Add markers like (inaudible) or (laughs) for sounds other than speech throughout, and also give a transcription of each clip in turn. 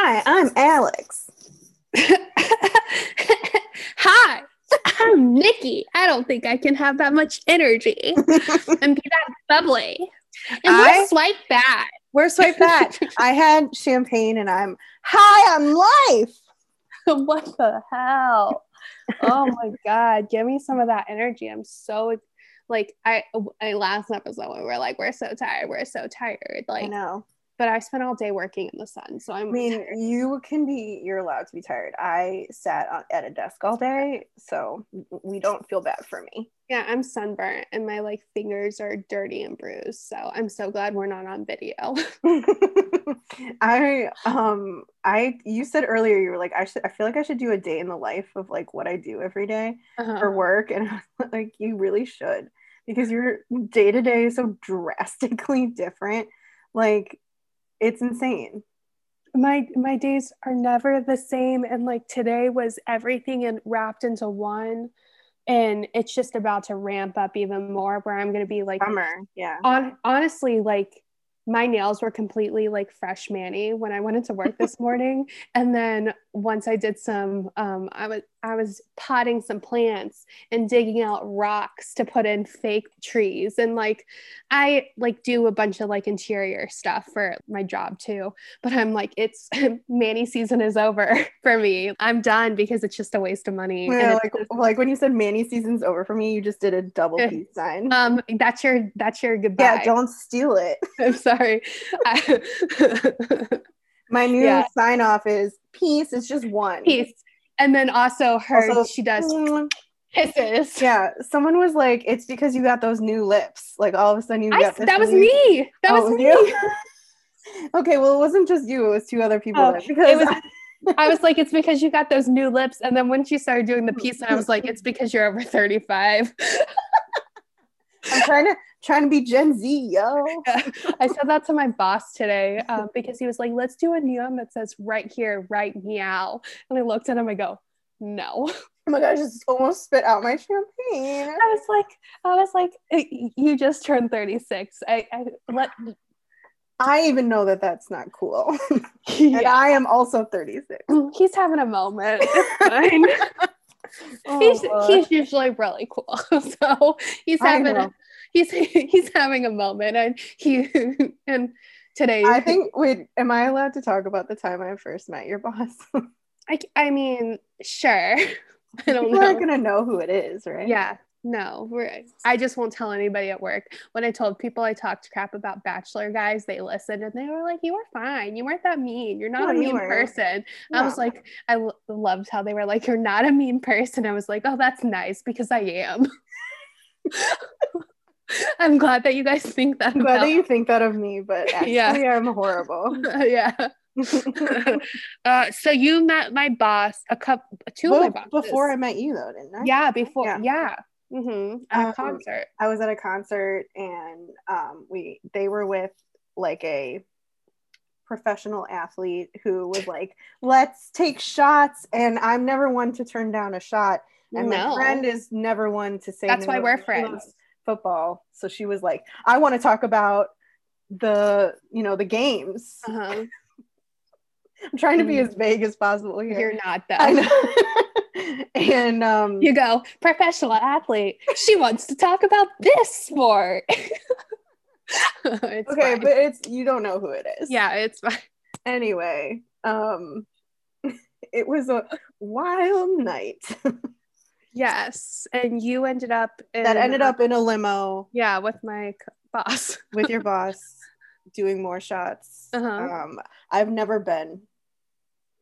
Hi, I'm Alex. (laughs) Hi, I'm Nikki. I don't think I can have that much energy (laughs) and be that bubbly. And I- we're swipe back. Where's (laughs) Swipe Fat? I had champagne and I'm high on life. what the hell? Oh my god, give me some of that energy. I'm so like I, I last episode we were like we're so tired, we're so tired. Like I know. But I spent all day working in the sun, so I I'm mean, tired. you can be, you're allowed to be tired. I sat on, at a desk all day, so we don't feel bad for me. Yeah, I'm sunburnt and my like fingers are dirty and bruised. So I'm so glad we're not on video. (laughs) I um I you said earlier you were like I should I feel like I should do a day in the life of like what I do every day Uh-huh. for work and (laughs) like you really should because your day to day is so drastically (laughs) different like it's insane. My my days are never the same and like today was everything and wrapped into one and it's just about to ramp up even more where i'm going to be like summer yeah. on honestly like my nails were completely like fresh manny when i went into work this (laughs) morning and then once i did some um i was i was potting some plants and digging out rocks to put in fake trees. And like i like do a bunch of like interior stuff for my job too. But i'm like it's (laughs) manny season is over (laughs) for me. I'm done because it's just a waste of money. Yeah, like like when you said Manny season's over for me you just did a double peace sign. um that's your that's your goodbye. yeah don't steal it. (laughs) I'm sorry. I- my new Yeah. sign off is peace it's just one. Peace. And then also her, Also- she does Mm, kisses. Yeah, someone was like, "It's because you got those new lips." Like all of a sudden, you I, got that was new- me. That Oh, was me. you? (laughs) okay, well, it wasn't just you; it was two other people. Oh, because it was- (laughs) I was like, it's because you got those new lips. And then when she started doing the piece, and I was like, it's because you're over 35. (laughs) I'm trying to trying to be Gen Z, yo. (laughs) I said that to my boss today um, because he was like, let's do a neon that says right here, right meow. And I looked at him, and I go, no. Oh my gosh, I just almost spit out my champagne. I was like, I was like, "Eh, you just turned 36. I, I let, I even know that that's not cool, (laughs) and yeah. I am also 36. he's having a moment. It's fine. (laughs) Oh, he's Lord. he's usually really cool. (laughs) So he's having a, he's (laughs) he's having a moment and he (laughs) and today I think. Wait, am I allowed to talk about the time I first met your boss? I, I mean sure. I don't People aren't gonna know who it is, right? Yeah. No, we're, I just won't tell anybody at work. When I told people I talked crap about bachelor guys, they listened and they were like, "You were fine. You weren't that mean. You're not No, a mean person." I was No. like, I l- loved how they were like, "You're not a mean person." I was like, "Oh, that's nice because I am." (laughs) I'm glad that you guys think that. I'm glad that you think that of me, but (laughs) actually, Yeah. I'm horrible. (laughs) yeah. uh, so you met my boss a couple, two of my Well, bosses before I met you, though, didn't I? Yeah, before. Yeah. Yeah. Hmm At Um, a concert. I was at a concert and um, we they were with like a professional athlete who was like, "Let's take shots," and I'm never one to turn down a shot, and no. my friend is never one to say. That's why we're friends. Football, so she was like, "I want to talk about the you know the games." Uh-huh. (laughs) I'm trying to be as vague as possible here. You're not I though. know. (laughs) (laughs) and um, You go, professional athlete. She wants to talk about this sport. (laughs) It's okay, fine. but it's you don't know who it is. yeah, it's fine. Anyway, um, (laughs) it was a wild night Yes, and you ended up in, that ended up in a limo yeah with my boss. with your boss doing more shots. Uh-huh. Um, I've never been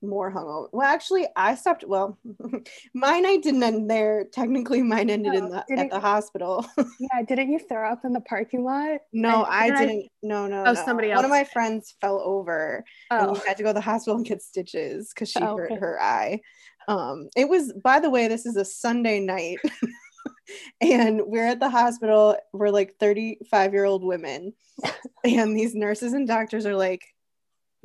more hungover. Well, actually, I stopped. Well, (laughs) my night didn't end there. Technically, mine ended in the didn't at the hospital. (laughs) Yeah, didn't you throw up in the parking lot? no, I and I- didn't. no, no. Oh, no. somebody else. One of my friends fell over and we Oh, had to go to the hospital and get stitches because she Oh, hurt okay. her eye. Um, it was, by the way, this is a Sunday night, (laughs) and we're at the hospital. We're like 35 year old women, and these nurses and doctors are like,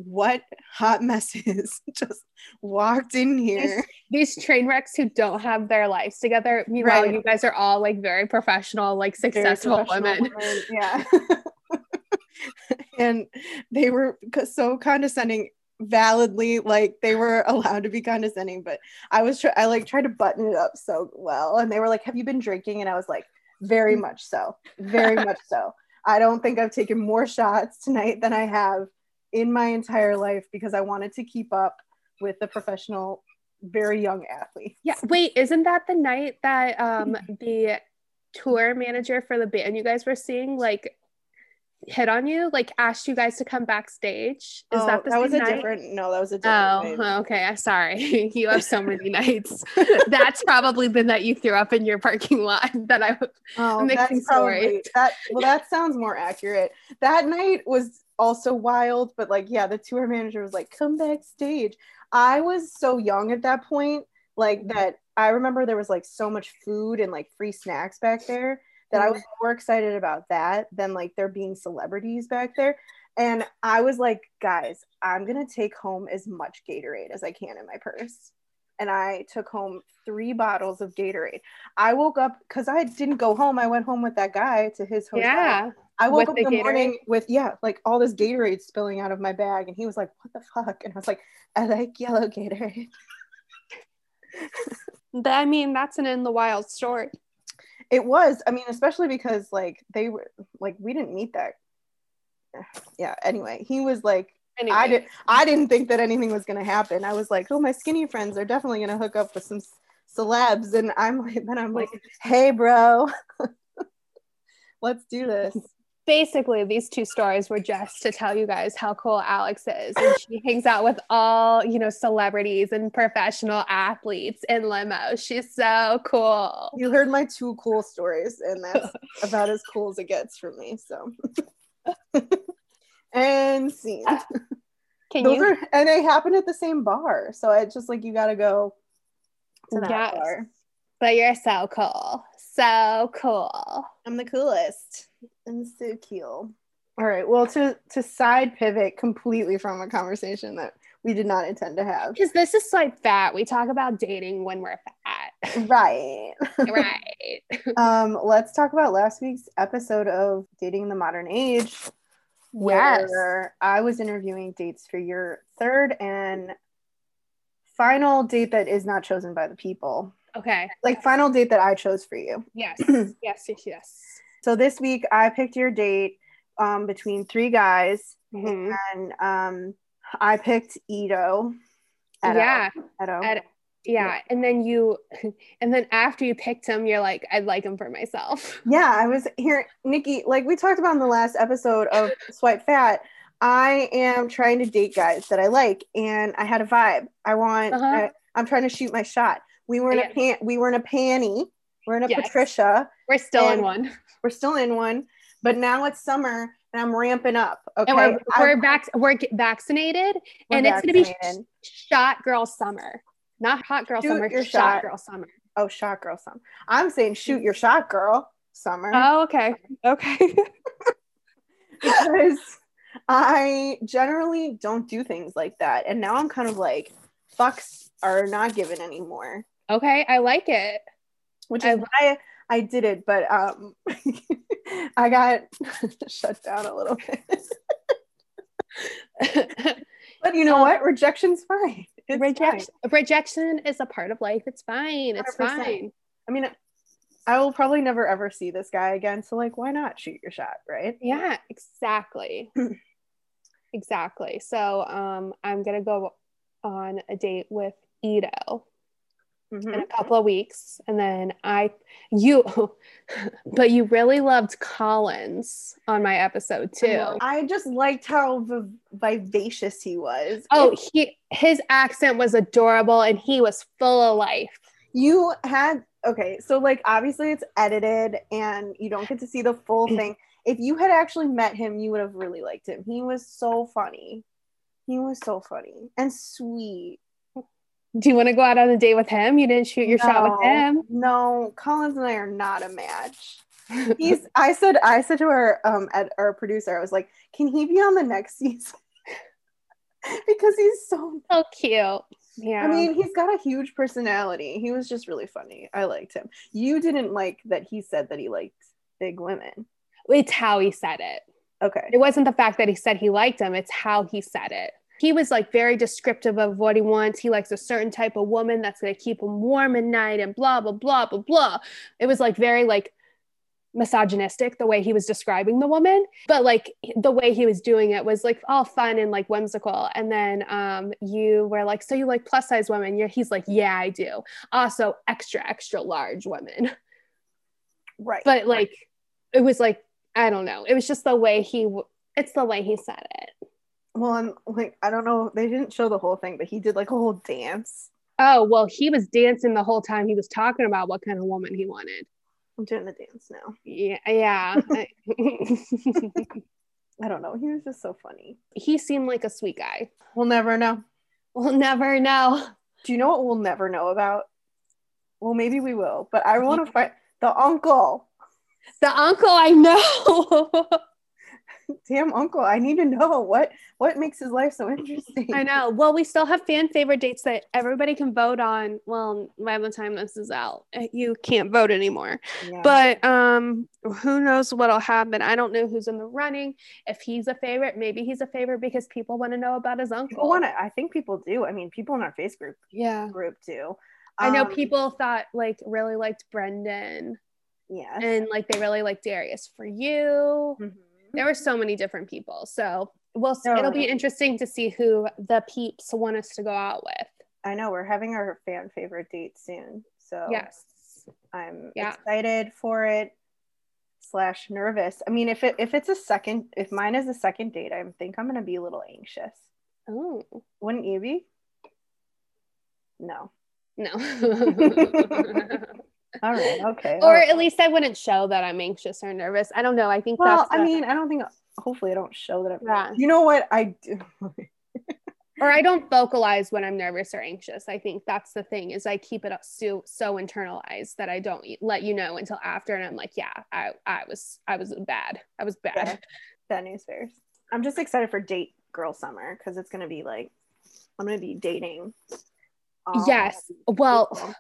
What hot messes (laughs) just walked in here? these train wrecks who don't have their lives together. Meanwhile, Right. you guys are all like very professional, like successful professional women. women, Yeah. (laughs) and they were so condescending. validly like they were allowed to be condescending, but I was try- I like tried to button it up so well, and they were like, "Have you been drinking?" And I was like, "Very (laughs) much so, very much so." I don't think I've taken more shots tonight than I have in my entire life because I wanted to keep up with the professional, very young athlete. Yeah. Wait, isn't that the night that um (laughs) the tour manager for the band you guys were seeing like hit on you, like asked you guys to come backstage? Is Oh, that the that was a night? different? No, that was a different. night. Oh, okay. I'm sorry. (laughs) you have so many (laughs) nights. That's probably the night you threw up in your parking lot that I Oh, mixing that's probably that. Well, that sounds more accurate. That night was also wild, but like, yeah, the tour manager was like, "Come backstage." I was so young at that point, like mm-hmm. that. I remember there was like so much food and like free snacks back there that I was mm-hmm. more excited about that than like there being celebrities back there. And I was like, guys, I'm gonna take home as much Gatorade as I can in my purse. And I took home three bottles of Gatorade. I woke up because I didn't go home. I went home with that guy to his hotel. Yeah. I woke With up the in the morning with yeah, like all this Gatorade spilling out of my bag, and he was like, "What the fuck?" And I was like, "I like yellow Gatorade." (laughs) I mean, that's an in the wild story. It was, I mean, especially because like they were like we didn't meet that. (sighs) Yeah. Anyway, he was like, Anyway, I did, I didn't think that anything was gonna happen. I was like, oh, my skinny friends are definitely gonna hook up with some celebs, and I'm like, then I'm like, hey, bro, (laughs) let's do this. basically these two stories were just to tell you guys how cool Alex is. And she hangs out with all, you know, celebrities and professional athletes in limos. She's so cool. You heard my two cool stories, and that's (laughs) about as cool as it gets for me. So, (laughs) and scene. Can Those you are, and they happen at the same bar. So it's just like you got to go to that Yes. bar. but you're so cool. So cool. I'm the coolest. I'm so cool. All right. Well, to to side pivot completely from a conversation that we did not intend to have. Because this is like fat. We talk about dating when we're fat. Right. (laughs) right. (laughs) um, let's talk about last week's episode of Dating in the Modern Age, where I was interviewing dates for your third and final date that is not chosen by the people. Okay. Like final date that I chose for you. Yes. (clears throat) yes, yes, yes. So this week I picked your date um, between three guys, Mhm. and um, I picked Ito. Edo. Yeah. Edo. Ed- yeah. And then you, (laughs) and then after you picked him, you're like, I'd like him for myself. (laughs) Yeah, I was here, Nikki. Like we talked about in the last episode of (laughs) Swipe Fat. I am trying to date guys that I like, and I had a vibe. I want. Uh-huh. I, I'm trying to shoot my shot. We were in a pan. We were in a panty. We're in a Yes. Patricia. We're still in one. We're still in one, but now it's summer and I'm ramping up. Okay, And we're, we're back, we're vaccinated we're and it's going to be vaccinated. shot girl summer, not hot girl Shoot summer, your shot, shot. girl summer. Oh, shot girl summer. I'm saying shoot your shot, girl. Summer. Oh, okay. Okay. (laughs) because I generally don't do things like that. And now I'm kind of like, fucks are not given anymore. okay. I like it. Which I- why I did it, but um (laughs) I got (laughs) shut down a little bit. But you know Um, what? Rejection's fine. It's rejection, fine. rejection is a part of life. It's fine. It's 100%. fine. I mean, I will probably never ever see this guy again. So like, why not shoot your shot, right? Yeah, exactly. (clears throat) exactly. So um, I'm going to go on a date with Ito. Mhm. in a couple of weeks and then i you (laughs) but you really loved collins on my episode too. I just liked how v- vivacious he was. oh he his accent was adorable and he was full of life. You had okay so like obviously it's edited and you don't get to see the full (clears throat) thing. If you had actually met him you would have really liked him. He was so funny. He was so funny and sweet do you want to go out on a date with him you didn't shoot your shot with him no collins and i are not a match (laughs) he's i said i said to our um at our producer i was like can he be on the next (laughs) season because he's so so cute yeah I mean, he's got a huge personality. He was just really funny. I liked him. You didn't like that he said that he liked big women. it's how he said it Okay. it wasn't the fact that he said he liked them, it's how he said it he was like very descriptive of what he wants. He likes a certain type of woman that's going to keep him warm at night and blah, blah, blah, blah, blah. It was like very like misogynistic the way he was describing the woman. But like the way he was doing it was like all fun and like whimsical. And then um you were like so you like plus size women? You're he's like yeah i do. Also extra extra large women. Right but like it was like i don't know. It was just the way he w- it's the way he said it well and like i don't know they didn't show the whole thing but he did like a whole dance. Oh well he was dancing the whole time he was talking about what kind of woman he wanted. I'm doing the dance now. Yeah yeah. (laughs) (laughs) I don't know he was just so funny. He seemed like a sweet guy. We'll never know. We'll never know. Do you know what we'll never know about? Well maybe we will but i want to find the uncle. The uncle i know (laughs) (laughs) damn uncle i need to know what what makes his life so interesting. I know. Well we still have fan favorite dates that everybody can vote on. Well by the time this is out eh, you can't vote anymore. Yeah. but um who knows what'll happen? I don't know who's in the running. If he's a favorite maybe he's a favorite because people want to know about his uncle. Want to i think people do. I mean people in our face group yeah. group do. I know um, people thought like really liked brendan. Yeah and like they really liked darius for you. Mm-hmm there were so many different people. So we'll no, it'll be interesting to see who the peeps want us to go out with. I know we're having our fan favorite date soon. So yes, I'm yeah. excited for it. Slash nervous. I mean, if it if it's a second, if mine is a second date, I think I'm gonna be a little anxious. Oh, wouldn't you be? No. No. (laughs) (laughs) all right okay or at least i wouldn't show that i'm anxious or nervous. I don't know i think well i mean i don't think hopefully i don't show that i'm yeah. you know what i do (laughs) or i don't vocalize when i'm nervous or anxious. I think that's the thing is i keep it so so internalized that i don't let you know until after and i'm like yeah i i was i was bad. I was bad. Yeah. bad news bears. I'm just excited for date girl summer because it's going to be like i'm going to be dating um, yes. Well.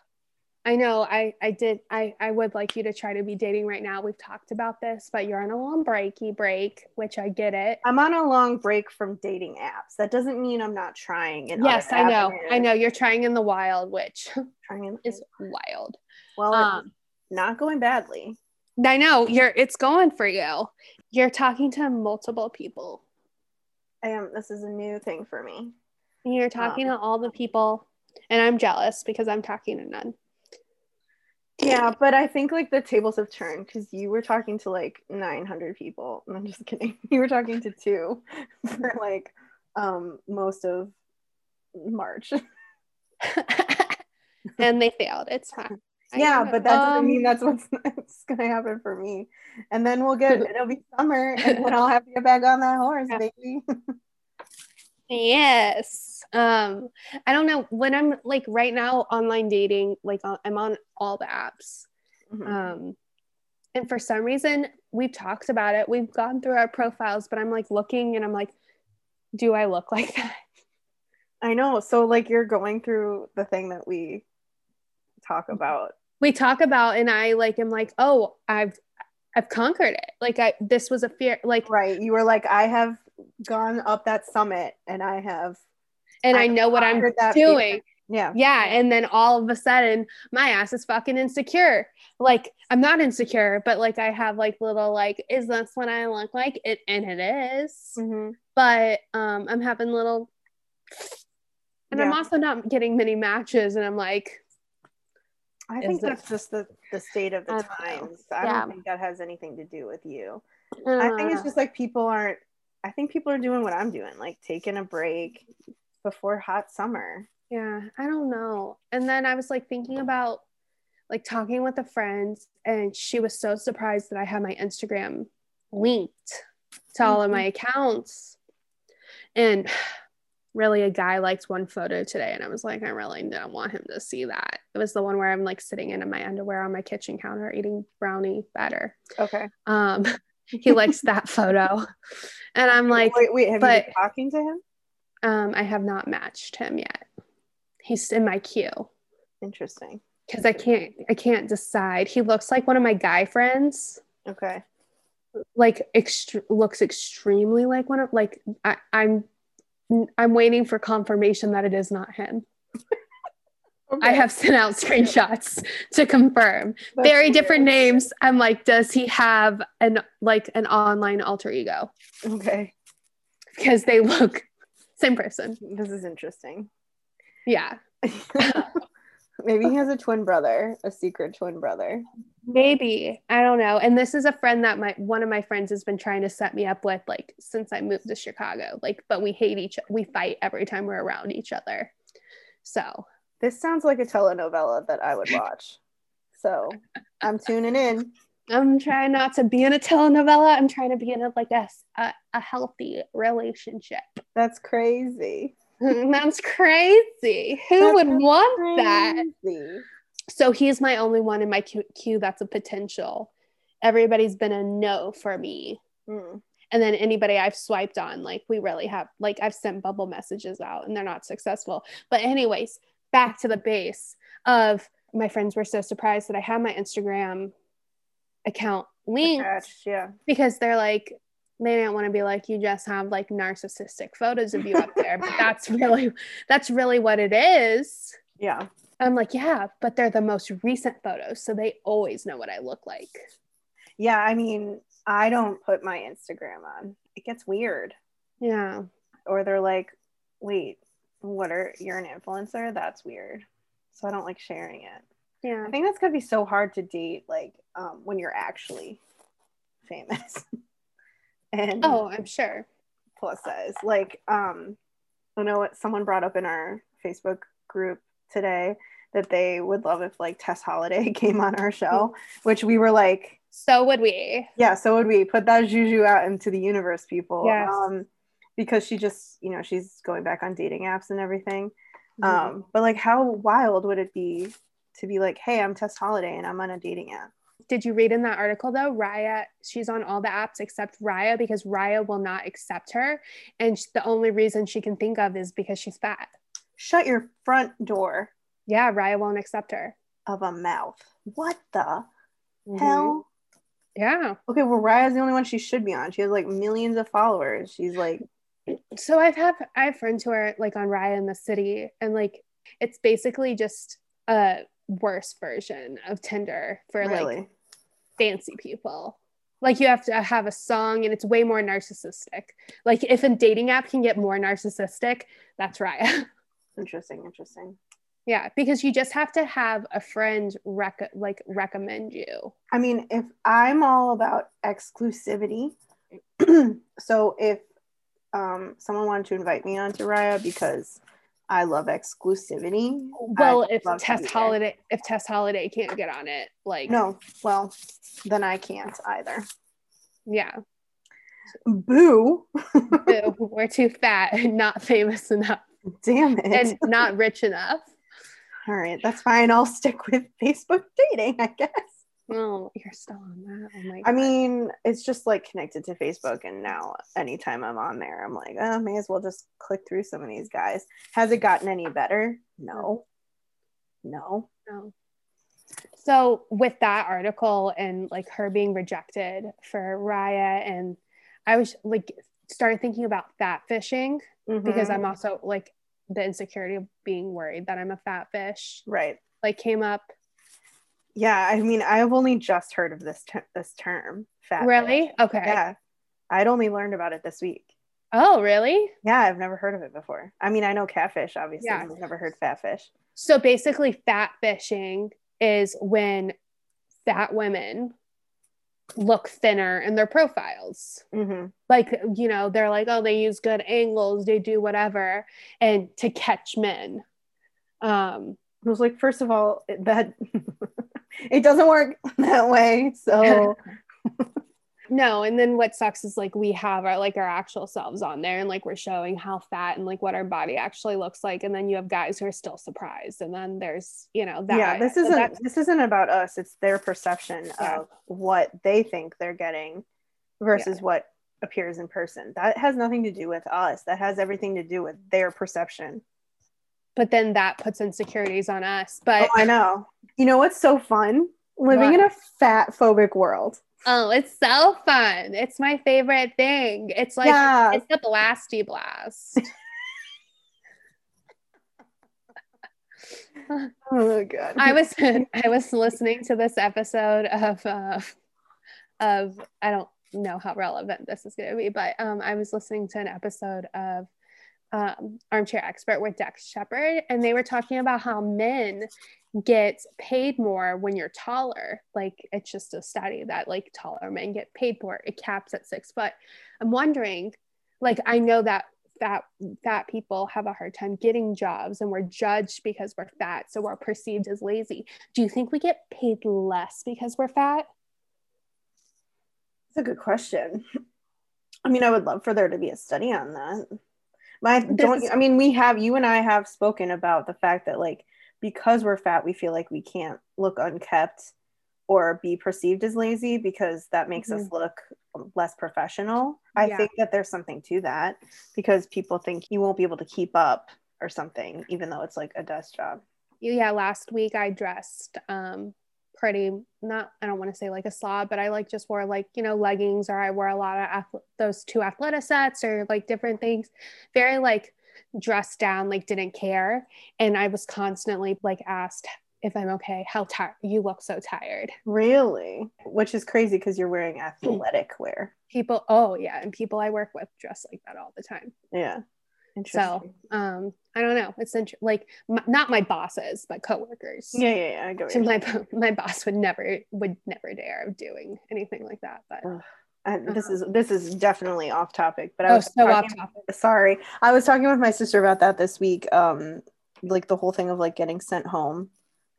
I know I I did I I would like you to try to be dating right now. We've talked about this, but you're on a long breaky break, which I get it. I'm on a long break from dating apps. That doesn't mean I'm not trying. yes, I know. I know you're trying in the wild, which trying in- is wild. Well, um, not going badly. I know you're. It's going for you. You're talking to multiple people. I am. This is a new thing for me. You're talking um, to all the people, and I'm jealous because I'm talking to none. Yeah, but I think like the tables have turned because you were talking to like 900 people. I'm just kidding. (laughs) You were talking to two (laughs) for like um most of March. (laughs) and they failed. It's fine. yeah, but that doesn't um, mean that's what's, what's gonna happen for me. And then we'll get it'll be summer and then I'll have to get back on that horse, yeah. baby. Yes. Um, I don't know when I'm like right now online dating, like uh, I'm on all the apps. Mm-hmm. Um, and for some reason we've talked about it. We've gone through our profiles, but I'm like looking and I'm like, do I look (laughs) like that? I know. So like you're going through the thing that we talk about. We talk about and I like am like, oh, I've I've conquered it. Like I this was a fear like right. You were like, I have gone up that summit and I have and I, I know what I'm doing. Yeah. Yeah. And then all of a sudden my ass is fucking insecure. Like I'm not insecure, but like I have like little like, is this what I look like? It and it is. Mm-hmm. But um I'm having little and yeah. I'm also not getting many matches and I'm like I think that's it, just the, the state of the I times. I yeah. don't think that has anything to do with you. Uh, I think it's just like people aren't I think people are doing what I'm doing, like taking a break before hot summer. Yeah, I don't know. And then I was like thinking about like talking with a friend, and she was so surprised that I had my Instagram linked to all mm-hmm. of my accounts. And (sighs) really, a guy liked one photo today, and I was like, I really don't want him to see that. It was the one where I'm like sitting in my underwear on my kitchen counter eating brownie batter. Okay. Um, he likes that photo. And I'm like, wait, wait, have but, you been talking to him? Um, I have not matched him yet. He's in my queue. Interesting. Because I can't, I can't decide. He looks like one of my guy friends. Okay. Like, ext- looks extremely like one of like I, I'm I'm waiting for confirmation that it is not him. (laughs) I have sent out screenshots to confirm. That's Very different names. I'm like, does he have an like an online alter ego? Okay. Because they look same person. This is interesting. Yeah. (laughs) Maybe he has a twin brother, a secret twin brother. Maybe. I don't know. And this is a friend that my one of my friends has been trying to set me up with like since I moved to Chicago. Like, but we hate each we fight every time we're around each other. So This sounds like a telenovela that I would (laughs) watch. So I'm tuning in. I'm trying not to be in a telenovela. I'm trying to be in a like a, a, a healthy relationship. That's crazy. (laughs) That's crazy. Who That's would want that? So he's my only one in my queue, queue that's a potential. Everybody's been a no for me. Mm. And then anybody I've swiped on, like we really have, like I've sent bubble messages out and they're not successful. But, anyways, back to the base of my friends were so surprised that I had my Instagram account linked Attached, yeah. because they're like, they didn't want to be like, you just have like narcissistic photos of you up there. But that's (laughs) really, that's really what it is. Yeah. I'm like, yeah, but they're the most recent photos. So they always know what I look like. Yeah. I mean, I don't put my Instagram on. It gets weird. Yeah. Or they're like, wait, what are you're an influencer? That's weird. So I don't like sharing it. Yeah. I think that's gonna be so hard to date, like um, when you're actually famous. (laughs) and Oh, I'm sure. plus size. Like, um, I know what someone brought up in our Facebook group today that they would love if like Tess Holliday (laughs) came on our show, which we were like, So would we. yeah, so would we put that juju out into the universe, people. Yes. Um, because she just, you know, she's going back on dating apps and everything. Mhm. Um, but like how wild would it be to be like, hey, I'm Tess Holliday and I'm on a dating app? Did you read in that article though? Raya, she's on all the apps except Raya because Raya will not accept her. And the only reason she can think of is because she's fat. Shut your front door Yeah, Raya won't accept her. of a mouth. What the Mhm. hell? Yeah. Okay, well, Raya's the only one she should be on. She has like millions of followers. She's like, So I've have I have friends who are like on Raya in the city and like it's basically just a worse version of Tinder for like fancy people. Like you have to have a song and it's way more narcissistic. Like if a dating app can get more narcissistic, that's Raya. (laughs) Interesting, interesting. yeah, because you just have to have a friend rec- like recommend you. I mean, if I'm all about exclusivity, (clears throat) so if um, someone wanted to invite me onto Raya because I love exclusivity, Well, I'd if Tess be there. Holliday if Tess Holliday can't get on it, like no, well, then I can't either. yeah, Boo! Boo, (laughs) we're too fat and not famous enough Damn it. and not rich enough. all right, that's fine. I'll stick with Facebook dating, I guess. Oh, you're still on that. Oh my god. I mean, it's just like connected to Facebook, and now anytime I'm on there, I'm like, oh, may as well just click through some of these guys. Has it gotten any better? No. No. No. So with that article and like her being rejected for Raya and I was like started thinking about fat fishing because Mhm. I'm also like the insecurity of being worried that I'm a fat fish right. like came up. Yeah, I mean, I've only just heard of this ter- this term. Fat Really? Okay. Yeah, I'd only learned about it this week. Oh, really? Yeah, I've never heard of it before. I mean, I know catfish, obviously. Yeah. I've never heard fat fish. So basically fat fishing is when fat women look thinner in their profiles. hmm like you know they're like oh they use good angles they do whatever and to catch men um It was like, first of all, that (laughs) (laughs) it doesn't work (laughs) that way. So (laughs) no and then what sucks is like we have our like our actual selves on there and like we're showing how fat and like what our body actually looks like and then you have guys who are still surprised and then there's you know that yeah, this isn't that's- this isn't about us. It's their perception Yeah. of what they think they're getting versus what appears in person. That has nothing to do with us. That has everything to do with their perception but then that puts insecurities on us. But oh, I know. You know what's so fun? Living what? in a fat phobic world. Oh, it's so fun. It's my favorite thing. It's like yeah. it's the blasty blast. (laughs) (laughs) oh god. I was I was listening to this episode of uh, of I don't know how relevant this is going to be, but um I was listening to an episode of um, Armchair Expert with Dax Shepard, and they were talking about how men get paid more when you're taller. Like it's just a study that like taller men get paid more. It caps at six foot. I'm wondering, like I know that fat fat people have a hard time getting jobs and we're judged because we're fat so we're perceived as lazy do you think we get paid less because we're fat That's a good question. I mean, I would love for there to be a study on that. My don't I mean, we have you and I have spoken about the fact that like because we're fat, we feel like we can't look unkept or be perceived as lazy because that makes us look less professional. I Yeah. think that there's something to that because people think you won't be able to keep up or something, even though it's like a desk job. yeah last week i dressed um pretty not i don't want to say like a slob but i like just wore like you know leggings or i wore a lot of those two athleta sets or like different things very like dressed down like didn't care and i was constantly like asked if i'm okay how tired you look so tired Really? Which is crazy because you're wearing athletic wear. people oh yeah and people i work with dress like that all the time Yeah. so um i don't know it's int- like m- not my bosses but coworkers yeah, yeah, yeah. I go. So my my boss would never would never dare of doing anything like that. But. This is this is definitely off topic, but I oh, was so off topic. sorry. I was talking with my sister about that this week. Um, like the whole thing of like getting sent home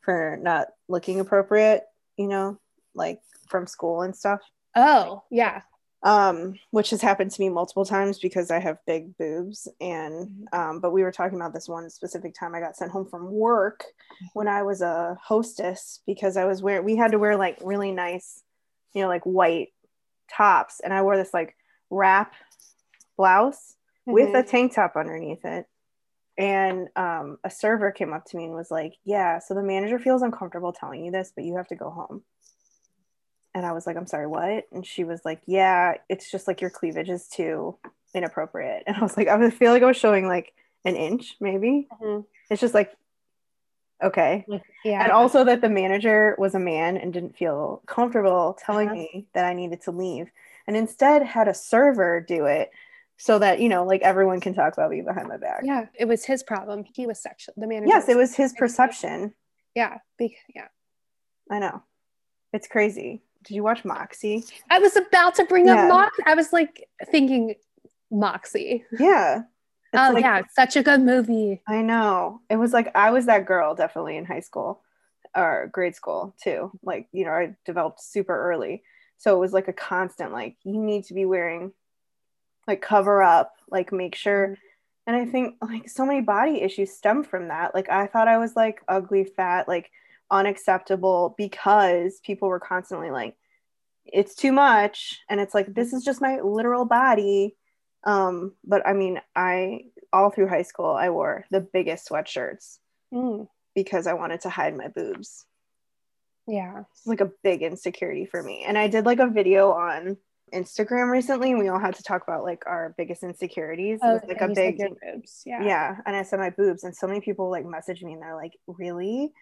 for not looking appropriate, you know, like from school and stuff. Oh yeah, Um, which has happened to me multiple times because I have big boobs. And um, but we were talking about this one specific time I got sent home from work when I was a hostess because I was wearing we had to wear like really nice, you know, like white tops, and I wore this like wrap blouse with a Mhm. tank top underneath it. And um, a server came up to me and was like, Yeah, so the manager feels uncomfortable telling you this, but you have to go home. And I was like, I'm sorry, what? And she was like, Yeah, it's just like your cleavage is too inappropriate. (laughs) And I was like, I feel like I was showing like an inch, maybe. Mhm. It's just like, okay. yeah. And also that the manager was a man and didn't feel comfortable telling Uh-huh. me that I needed to leave and instead had a server do it so that, you know, like everyone can talk about me behind my back. yeah, it was his problem. He was sexual. The manager. Yes, it was his perception. Yeah, yeah. I know. It's crazy. Did you watch Moxie? I was about to bring Yeah. up Mox. I was like thinking Moxie. Yeah. It's oh like- yeah, such a good movie. I know. It was like I was that girl definitely in high school or grade school too. Like, you know, I developed super early. So it was like a constant like you need to be wearing like cover up, like make sure mm-hmm. and I think like so many body issues stem from that. Like I thought I was like ugly, fat, like unacceptable because people were constantly like it's too much and it's like this is just my literal body um but i mean i all through high school i wore the biggest sweatshirts Mm, because i wanted to hide my boobs yeah. it's like a big insecurity for me and i did like a video on instagram recently and we all had to talk about like our biggest insecurities it Oh, was like a big boobs. Yeah. yeah and i said my boobs and so many people like messaged me and they're like really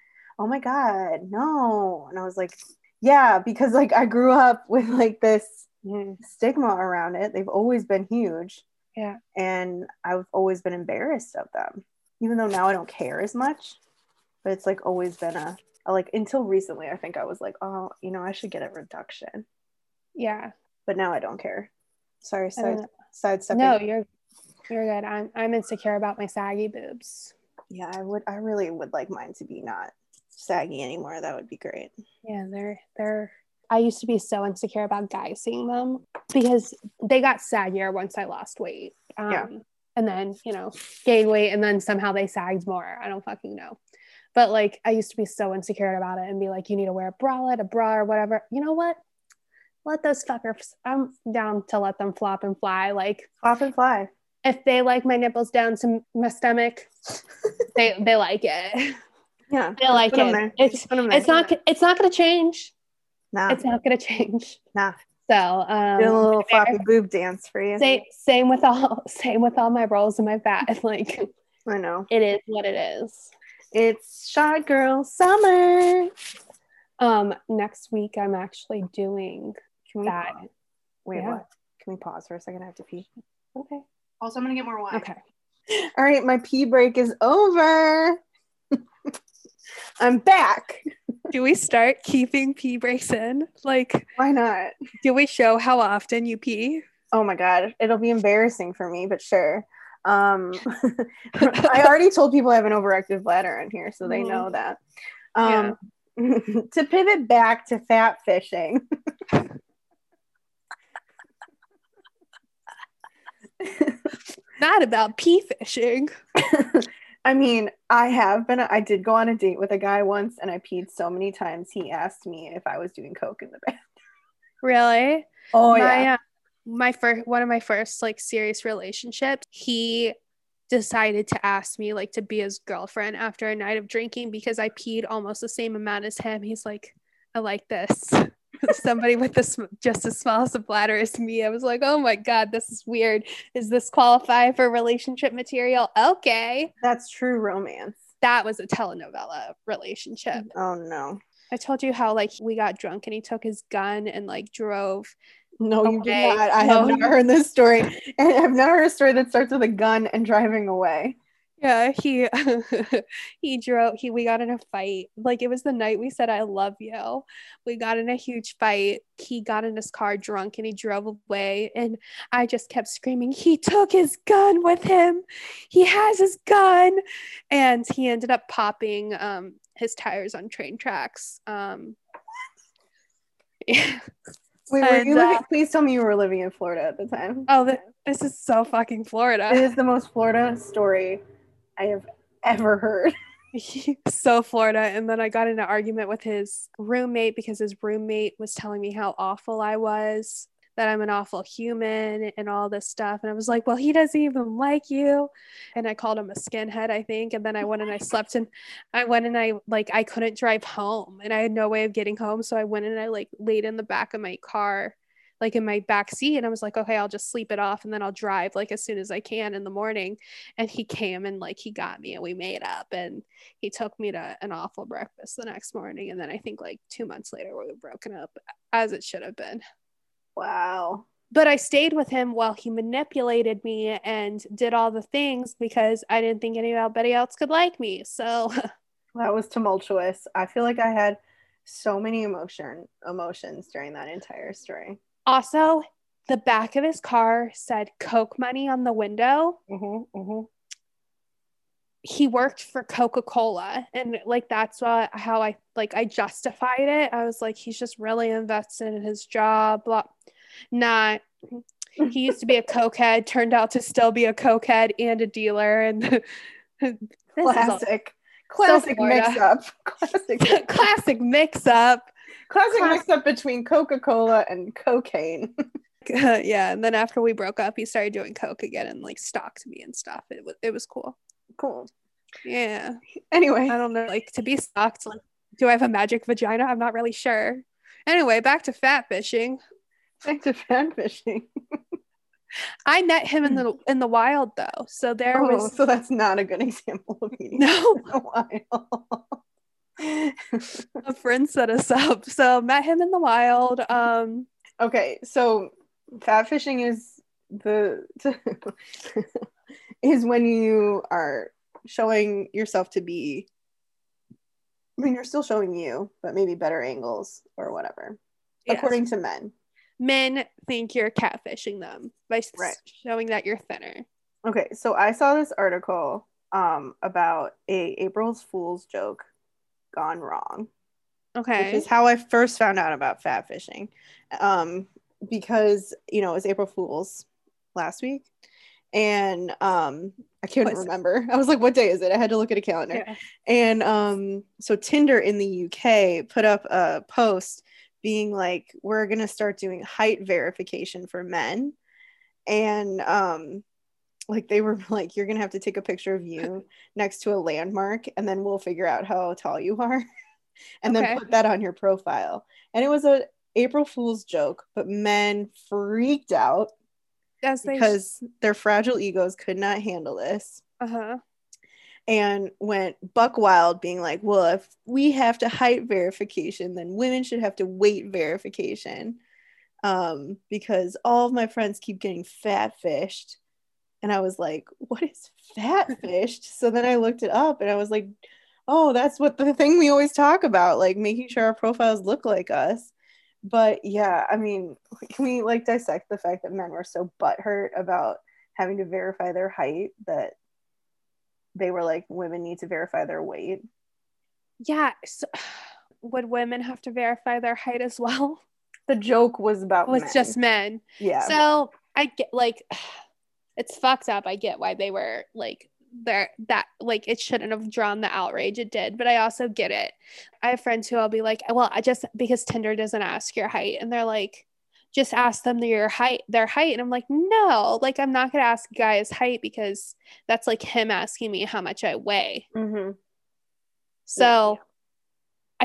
oh my god no and i was like yeah because like i grew up with like this Mhm. stigma around it they've always been huge Yeah. and i've always been embarrassed of them even though now i don't care as much but it's like always been a, a like until recently i think i was like oh you know i should get a reduction Yeah. but now i don't care sorry side sidestepping No, you're you're good. I'm I'm insecure about my saggy boobs. yeah i would i really would like mine to be not saggy anymore that would be great Yeah, they're they're I used to be so insecure about guys seeing them because they got saggier once I lost weight. Um, Yeah. And then, you know, gained weight and then somehow they sagged more. I don't fucking know. But like, I used to be so insecure about it and be like, you need to wear a bralette, a bra, or whatever. You know what? Let those fuckers, I'm down to let them flop and fly. Like, flop and fly if they like my nipples down to my stomach, they, they like it. (laughs) yeah They like it. It's, Just put 'em there. it's not, it's not going to change. nah, It's not going (laughs) to change. nah. So, um, do a little fair. floppy boob dance for you same, same with all, (laughs) same with all my rolls and my fat. (laughs) Like i know it is what it is. It's Shot Girl Summer. Um, next week I'm actually doing Can we that. pause? Wait, Yeah. what? Can we pause for a second? I have to pee. Okay. Also, I'm gonna get more wine. Okay. All right, my pee break is over. I'm back. Do we start keeping pee breaks in? Like, Why not? do we show how often you pee? Oh my god, it'll be embarrassing for me, but sure. Um, (laughs) (laughs) I already told people I have an overactive bladder in here, so they Mhm. know that. Um, (laughs) to pivot back to fat fishing. Not about pee fishing. I mean, I have been. I did go on a date with a guy once, and I peed so many times. He asked me if I was doing coke in the bath. (laughs) Really? Oh my, yeah. uh, my first one of my first like serious relationships he decided to ask me like to be his girlfriend after a night of drinking because i peed almost the same amount as him he's like i like this (laughs) somebody with this just as small as a bladder as me i was like oh my god this is weird is this qualify for relationship material okay That's true romance. that was a telenovela relationship Oh no. i told you how like we got drunk and he took his gun and like drove No, you did not. I No. have not heard this story. And I've never heard a story that starts with a gun and driving away. Yeah, he (laughs) he drove he we got in a fight. Like it was the night we said I love you. We got in a huge fight. He got in his car drunk and he drove away and I just kept screaming, "He took his gun with him. He has his gun." And he ended up popping um his tires on train tracks. Um (laughs) yeah. Wait, were you And, uh, please tell me you were living in Florida at the time. Oh, th- this is so fucking It Florida. is the most Florida story I have ever heard. (laughs) so Florida. And then I got in an argument with his roommate because his roommate was telling me how awful I was, that I'm an awful human and all this stuff. And I was like, well, he doesn't even like you. And I called him a skinhead, I think. And then I went and I (laughs) slept and I went and I like I couldn't drive home and I had no way of getting home. So I went and I like laid in the back of my car. Like in my back seat, and I was like, okay, I'll just sleep it off and then I'll drive like as soon as I can in the morning. And he came and like he got me and we made up and he took me to an awful breakfast the next morning and then i think like two months later we were broken up as it should have been Wow. but i stayed with him while he manipulated me and did all the things because i didn't think anybody else could like me so (laughs) That was tumultuous. I feel like I had so many emotion emotions during that entire story. Also the back of his car said coke money on the window Mm-hmm, mm-hmm. he worked for coca-cola and like that's what how i like i justified it i was like he's just really invested in his job blah not he used to be a (laughs) cokehead turned out to still be a cokehead and a dealer and (laughs) this is a Classic. Classic Classic mix (laughs) up. Classic. classic mix up Classic Class- mix up between Coca Cola and cocaine. (laughs) Uh, yeah and then after we broke up he started doing coke again and like stalked me and stuff it was it was cool cool. yeah Anyway, I don't know, like to be stalked. Like, do I have a magic vagina? I'm not really sure. Anyway, back to fat fishing. back to fat fishing. I met him in the in the wild though, so there Oh, was so that's not a good (laughs) example of meeting no (laughs) in a while. A friend set us up. So met him in the wild. Um, okay, so fat fishing is the (laughs) is when you are showing yourself to be I mean you're still showing you, but maybe better angles or whatever. yes. According to men. men think you're catfishing them by Right. showing that you're thinner. Okay, so I saw this article um about a April's Fool's joke gone wrong. Okay. which is how I first found out about fat fishing. Um, because you know it was April Fools last week, and um, I couldn't remember. (laughs) I was like, "What day is it?" I had to look at a calendar. yeah. And um, so Tinder in the UK put up a post being like, "We're gonna start doing height verification for men," and um, like they were (laughs) like, "You're gonna have to take a picture of you (laughs) next to a landmark, and then we'll figure out how tall you are." (laughs) and Okay. then put that on your profile. And it was a April Fool's joke, but men freaked out they because their fragile egos could not handle this. uh-huh. and went buck wild, being like, well, if we have to height verification, then women should have to weight verification. Um, because all of my friends keep getting fat fished. And I was like, what is fat fished? so then I looked it up and I was like, oh, that's what the thing we always talk about, like making sure our profiles look like us. But yeah, I mean, can (laughs) we like dissect the fact that men were so butthurt about having to verify their height that they were like, women need to verify their weight? Yeah. So, (sighs) would women have to verify their height as well? The joke was about was men. just men. Yeah. So I get like, (sighs) it's fucked up. I get why they were like there that like it shouldn't have drawn the outrage it did but i also get it i have friends who i'll be like well i just because tinder doesn't ask your height and they're like just ask them their height their height and i'm like no like i'm not going to ask a guy his height because that's like him asking me how much i weigh mm-hmm. so yeah.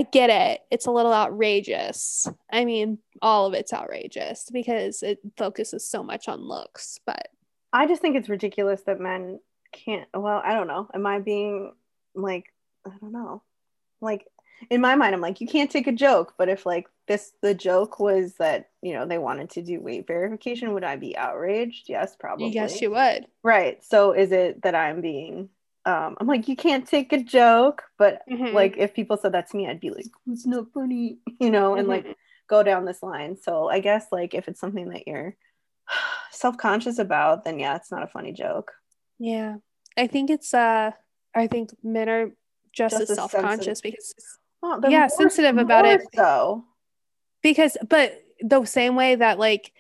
i get it it's a little outrageous i mean all of it's outrageous because it focuses so much on looks but i just think it's ridiculous that men can't well i don't know. Am i being like i don't know. Like in my mind i'm like you can't take a joke but if like this the joke was that you know they wanted to do weight verification would i be outraged? Yes probably. Yes you would. Right. So is it that i'm being um i'm like you can't take a joke but mm-hmm. like if people said that to me i'd be like it's not funny (laughs) you know and mm-hmm. like go down this line. So i guess like if it's something that you're self-conscious about then yeah it's not a funny joke yeah. I think it's uh I think men are just, just as self-conscious because oh, yeah, more, sensitive about it. So because but the same way that like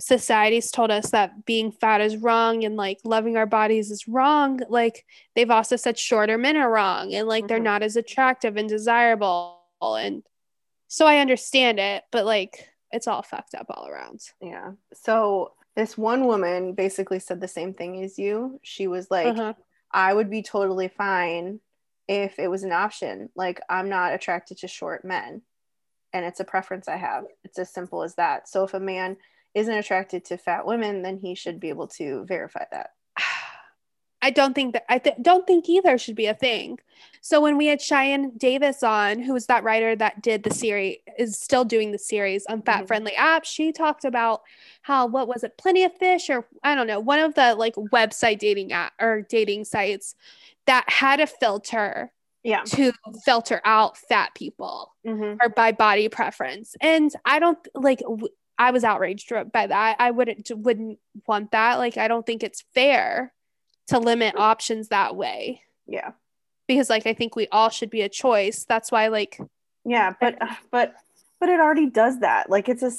society's told us that being fat is wrong and like loving our bodies is wrong, like they've also said shorter men are wrong and like mm-hmm. they're not as attractive and desirable and so I understand it, but like it's all fucked up all around. Yeah. So this one woman basically said the same thing as you. She was like, uh-huh. I would be totally fine if it was an option. Like, I'm not attracted to short men, and it's a preference I have. It's as simple as that. So, if a man isn't attracted to fat women, then he should be able to verify that. I don't think that I th- don't think either should be a thing. So when we had Cheyenne Davis on, who was that writer that did the series, is still doing the series on fat friendly mm-hmm. apps, she talked about how what was it, Plenty of Fish, or I don't know, one of the like website dating app or dating sites that had a filter yeah. to filter out fat people mm-hmm. or by body preference. And I don't like. W- I was outraged by that. I wouldn't wouldn't want that. Like I don't think it's fair to limit options that way. Yeah. Because like I think we all should be a choice. That's why like yeah, but uh, but but it already does that. Like it's a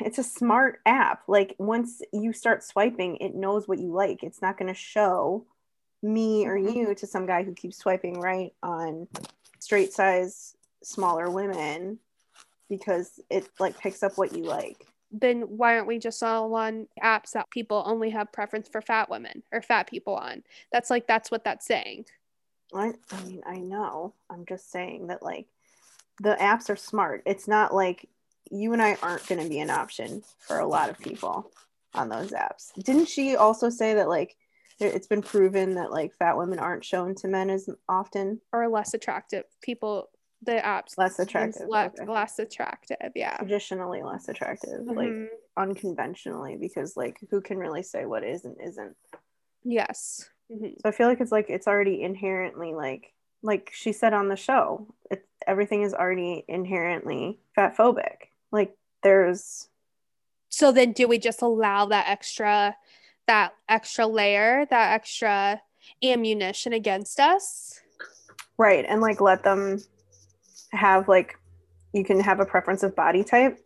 it's a smart app. Like once you start swiping, it knows what you like. It's not going to show me or mm-hmm. you to some guy who keeps swiping right on straight size smaller women because it like picks up what you like then why aren't we just all on apps that people only have preference for fat women or fat people on? That's like that's what that's saying. I, I mean, I know. I'm just saying that like the apps are smart. It's not like you and I aren't going to be an option for a lot of people on those apps. Didn't she also say that like it's been proven that like fat women aren't shown to men as often or less attractive people the apps less attractive less, okay. less attractive yeah traditionally less attractive mm-hmm. like unconventionally because like who can really say what is and isn't yes mm-hmm. so i feel like it's like it's already inherently like like she said on the show it everything is already inherently fat phobic like there's so then do we just allow that extra that extra layer that extra ammunition against us right and like let them have like you can have a preference of body type?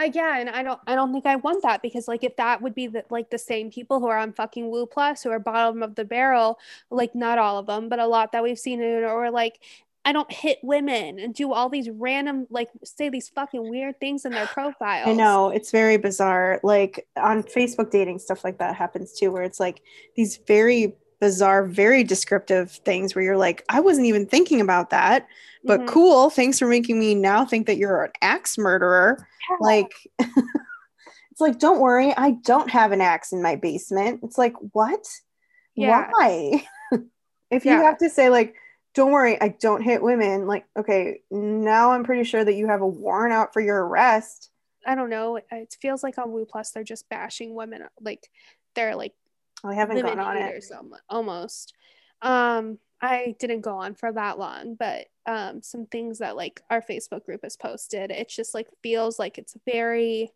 Uh, Again i don't i don't think i want that because like if that would be the, like the same people who are on fucking woo plus who are bottom of the barrel like not all of them but a lot that we've seen it or like i don't hit women and do all these random like say these fucking weird things in their (sighs) profiles. i know it's very bizarre. Like on facebook dating stuff like that happens too where it's like these very bizarre, very descriptive things where you're like, I wasn't even thinking about that, but mm-hmm. cool. Thanks for making me now think that you're an axe murderer. Yeah. Like, (laughs) it's like, don't worry, I don't have an axe in my basement. It's like, what? Yeah. Why? (laughs) If you have to say like, don't worry, I don't hit women, like, okay, now I'm pretty sure that you have a warrant out for your arrest. I don't know. It, it feels like on Woo Plus they're just bashing women. Like they're like I haven't gone on it. almost. Um, I didn't go on for that long, but um, some things that like our Facebook group has posted, it just like feels like it's very.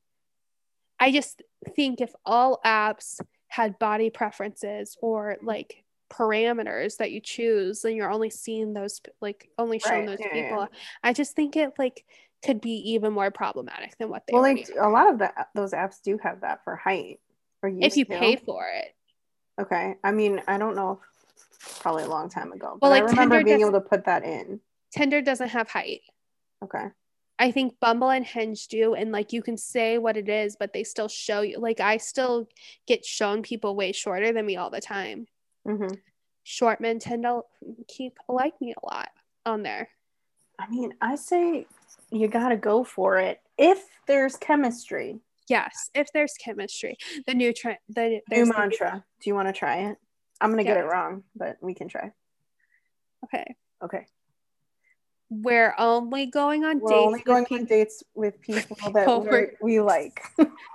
I just think if all apps had body preferences or like parameters that you choose, then you're only seeing those like only showing Right, those yeah, yeah. people. I just think it like could be even more problematic than what they Well, like a lot of the, those apps do have that for height. Or you if you pay for it. Okay. I mean, I don't know. If, probably a long time ago. But Well, I like, remember Tinder being able to put that in. Tinder doesn't have height. Okay. I think Bumble and Hinge do, and like you can say what it is, but they still show you. Like I still get shown people way shorter than me all the time. hmm Short men tend to keep like me a lot on there. I mean, I say you got to go for it if there's chemistry. Yes, if there's chemistry, the new trend, the New there's the- mantra. Do you want to try it? I'm going to get it wrong, but we can try. okay, Okay. we're only going on We're dates. only with going people- on dates with people (laughs) that we're, we're- like.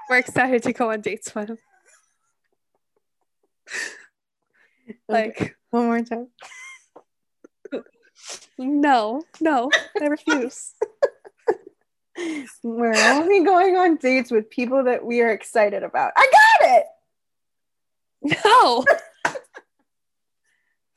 We're excited to go on dates with. Them. Like One more time. (laughs) no, no, I refuse. (laughs) We're only going on dates with people that we are excited about. I got it. no, (laughs)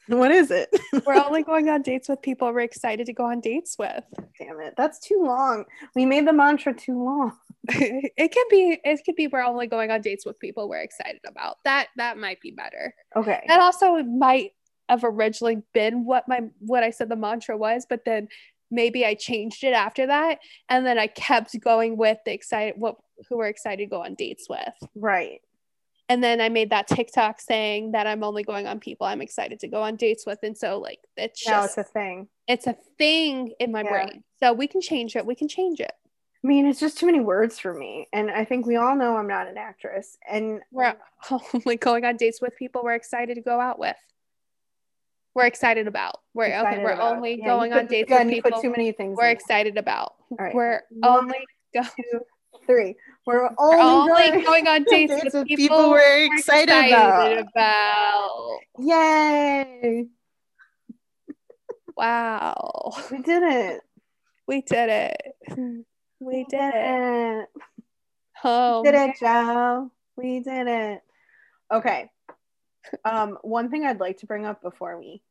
What is it? we're only going on dates with people we're excited to go on dates with. Damn it. That's too long. We made the mantra too long. (laughs) it could be it could be we're only going on dates with people we're excited about that that might be better Okay. that also might have originally been what my what i said the mantra was but then maybe i changed it after that and then i kept going with the excited what who we're excited to go on dates with Right. and then i made that tiktok saying that i'm only going on people i'm excited to go on dates with and so like it's Now it's a thing. it's a thing in my Yeah. brain so we can change it we can change it I mean, it's just too many words for me. And I think we all know I'm not an actress. And we're (laughs) only going on dates with people we're excited to go out with. We're excited about. We're okay. We're about- only yeah, going on dates with people too many things. we're excited about. right. We're One, only go- Three. We're we're only, only going, on dates, dates with, people, people we're excited excited about. about. Yay. Wow, We did it. we did it. We did it. Oh, did it, Joe. We did it. Okay. Um, one thing I'd like to bring up before we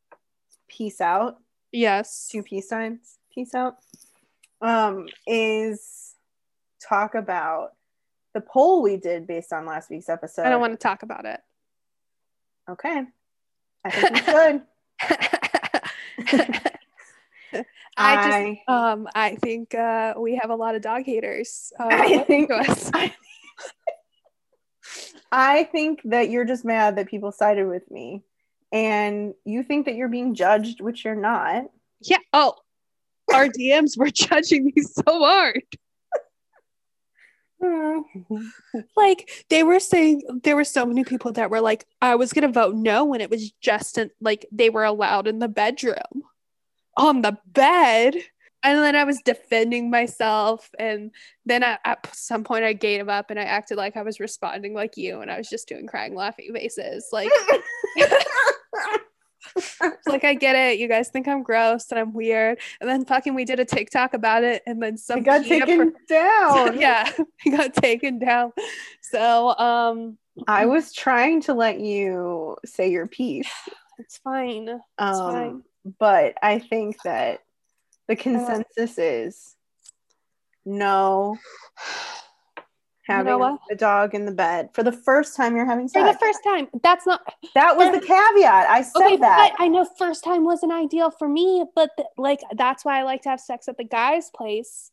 peace out, yes. two peace signs, peace out, um, is talk about the poll we did based on last week's episode. I don't want to talk about it. Okay. I think we should. (laughs) I just um I think uh we have a lot of dog haters. Uh, I think- us. (laughs) I think that you're just mad that people sided with me. And you think that you're being judged, which you're not. yeah. Oh, our DMs were (laughs) judging me so hard. (laughs) Like they were saying, there were so many people that were like, I was gonna vote no when it was just in, like they were allowed in the bedroom, on the bed. And then I was defending myself, and then I, at some point I gave up and I acted like I was responding like you, and I was just doing crying, laughing faces, like (laughs) like I get it. You guys think I'm gross and I'm weird. And then fucking we did a TikTok about it and then some I got taken per- down. (laughs) yeah, he got taken down. So um I was trying to let you say your piece. (sighs) it's fine. It's Um, fine. but I think that the consensus is no having what? a dog in the bed for the first time you're having sex. For the first time. That's not that was the caveat. I said okay, that. but I know first time wasn't ideal for me, but like that's why I like to have sex at the guy's place.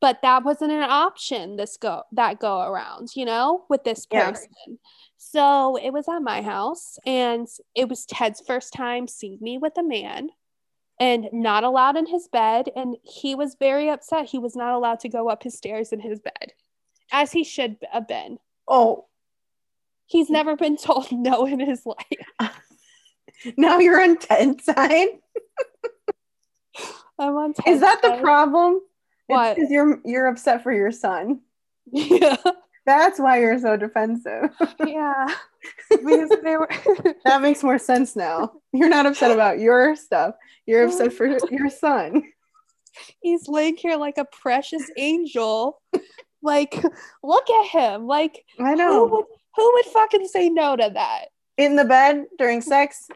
But that wasn't an option this go that go around, you know, with this Yeah. person. So it was at my house and it was Ted's first time seeing me with a man and not allowed in his bed. And he was very upset. He was not allowed to go up his stairs in his bed, as he should have been. oh, He's never been told (laughs) no in his life. (laughs) now you're on Ted's side. I'm on. Is Ted's that the problem? What? Because you're you're upset for your son. (laughs) yeah. That's why you're so defensive. (laughs) Yeah. Because they were. (laughs) that makes more sense now. You're not upset about your stuff. You're upset for your son. He's laying here like a precious angel. Like, look at him. Like, I who would who would fucking say no to that? In the bed during sex,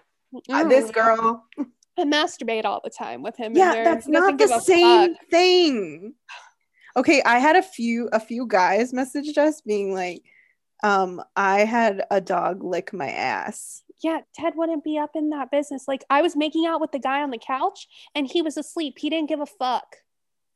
uh, this Mm. girl. I masturbate all the time with him. Yeah, that's doesn't the same fuck. thing. Okay, I had a few a few guys messaged us being like, um, I had a dog lick my ass. Yeah, Ted wouldn't be up in that business. Like, I was making out with the guy on the couch, and he was asleep. He didn't give a fuck.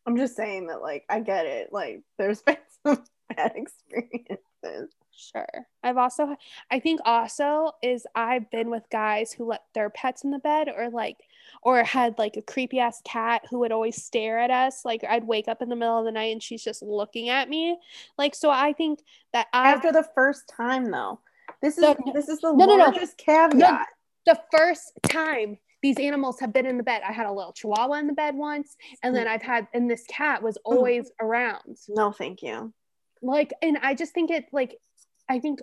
I'm just saying that, like, I get it. Like, there's been (laughs) some bad experiences. Sure. I've also, I think also is I've been with guys who let their pets in the bed or like, or had like a creepy ass cat who would always stare at us. Like I'd wake up in the middle of the night and she's just looking at me. Like, so I think that I, After the first time, though, this is No, this is the no, no, no. largest caveat. the first time these animals have been in the bed, I had a little chihuahua in the bed once, and then I've had, and this cat was mm. always around. No, thank you. like and i just think it like i think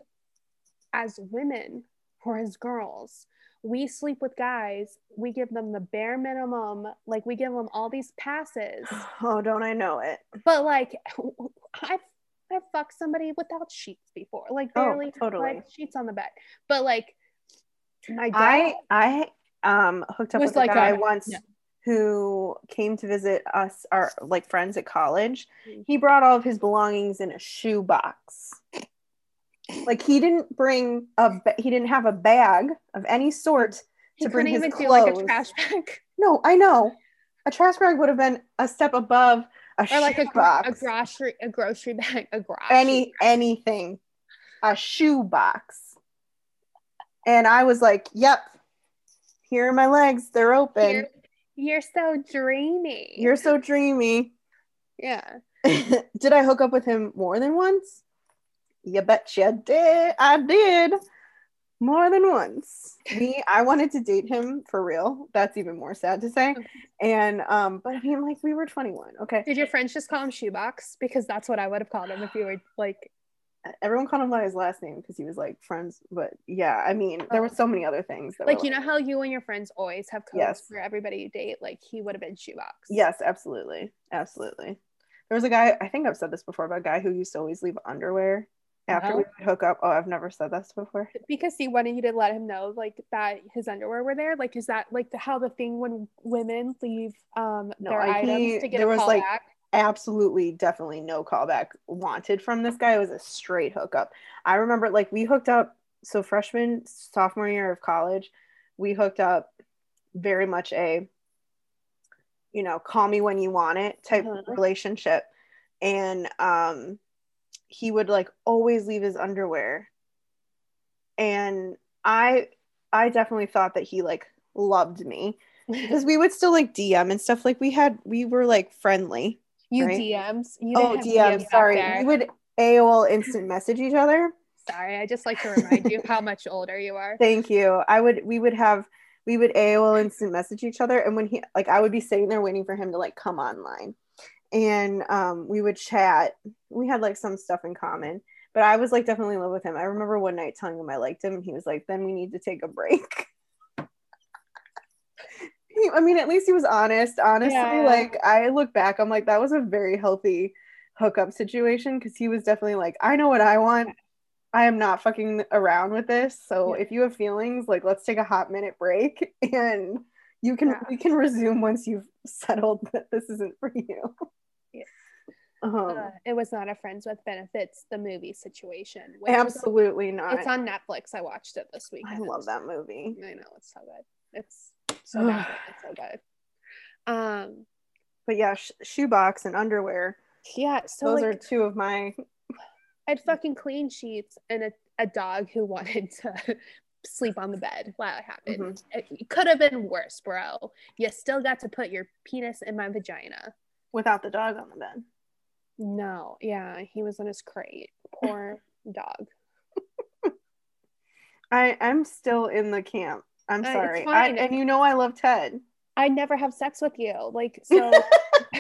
as women or as girls we sleep with guys we give them the bare minimum like we give them all these passes (sighs) Oh, don't I know it? but like (laughs) i've i've fucked somebody without sheets before like Oh, barely totally. like sheets on the bed but like my dad I I um hooked up with a guy a- once yeah. who came to visit us, our like friends at college. Mm. He brought all of his belongings in a shoe box. Like he didn't bring a he didn't have a bag of any sort he to bring couldn't his even do like a clothes. trash bag. No, I know. A trash bag would have been a step above a or like a, box. a grocery a grocery bag a grocery any anything. A shoe box and i was like yep. Here are my legs. They're open. You're, you're so dreamy. You're so dreamy. Yeah. (laughs) Did i hook up with him more than once you bet you did i did more than once me i wanted to date him for real that's even more sad to say and um but i mean like we were 21 okay Did your friends just call him Shoebox? Because that's what I would have called him if you were like, everyone called him by his last name because he was like friends but yeah i mean there were so many other things that were, like you know how you and your friends always have codes Yes. for everybody you date. Like he would have been Shoebox. Yes, absolutely. Absolutely. There was a guy, I think I've said this before, but a guy who used to always leave underwear after we would hook up. Oh, I've never said this before. Because he wanted you to let him know like that his underwear were there. Like is that like the, how the thing when women leave um No, their I- items he- to get there was, like, back? Absolutely, definitely no callback wanted from this guy. It was a straight hookup. I remember like we hooked up, so freshman, sophomore year of college, we hooked up very much a, you know, call me when you want it type Uh-huh. relationship. And um he would like always leave his underwear. And I I definitely thought that he like loved me (laughs) because we would still like DM and stuff. Like we had we were like friendly. you right? DMs. You oh, didn't have DM. Sorry, we would AOL instant message each other. Sorry, I just like to remind you how much older you are. (laughs) Thank you. I would. We would have. We would AOL instant message each other, and when he like, I would be sitting there waiting for him to like come online, and um, we would chat. We had like some stuff in common, but I was like definitely in love with him. I remember one night telling him I liked him, and he was like, "Then we need to take a break." (laughs) He- I mean, at least he was honest. Honestly, Yeah. like I look back, I'm like, that was a very healthy hookup situation because he was definitely like, I know what I want. I am not fucking around with this. So Yeah. if you have feelings, like let's take a hot minute break (laughs) and you can Yeah. we can resume once you've settled that this isn't for you. (laughs) Um, Uh, it was not a friends with benefits the movie situation. absolutely not. It's on Netflix. I watched it this week. I love that movie. I know it's so good. It's so bad. It's so good. Um. But yeah, sh- shoebox and underwear. Yeah. So Those like, are two of my I had fucking clean sheets and a, a dog who (laughs) wanted to sleep on the bed while it happened. It, it could have been worse, bro. You still got to put your penis in my vagina. without the dog on the bed. No. Yeah. He was in his crate. Poor (laughs) dog. I I'm still in the camp. I'm Uh, sorry. I, and you know I love Ted. I never have sex with you. Like, (laughs) so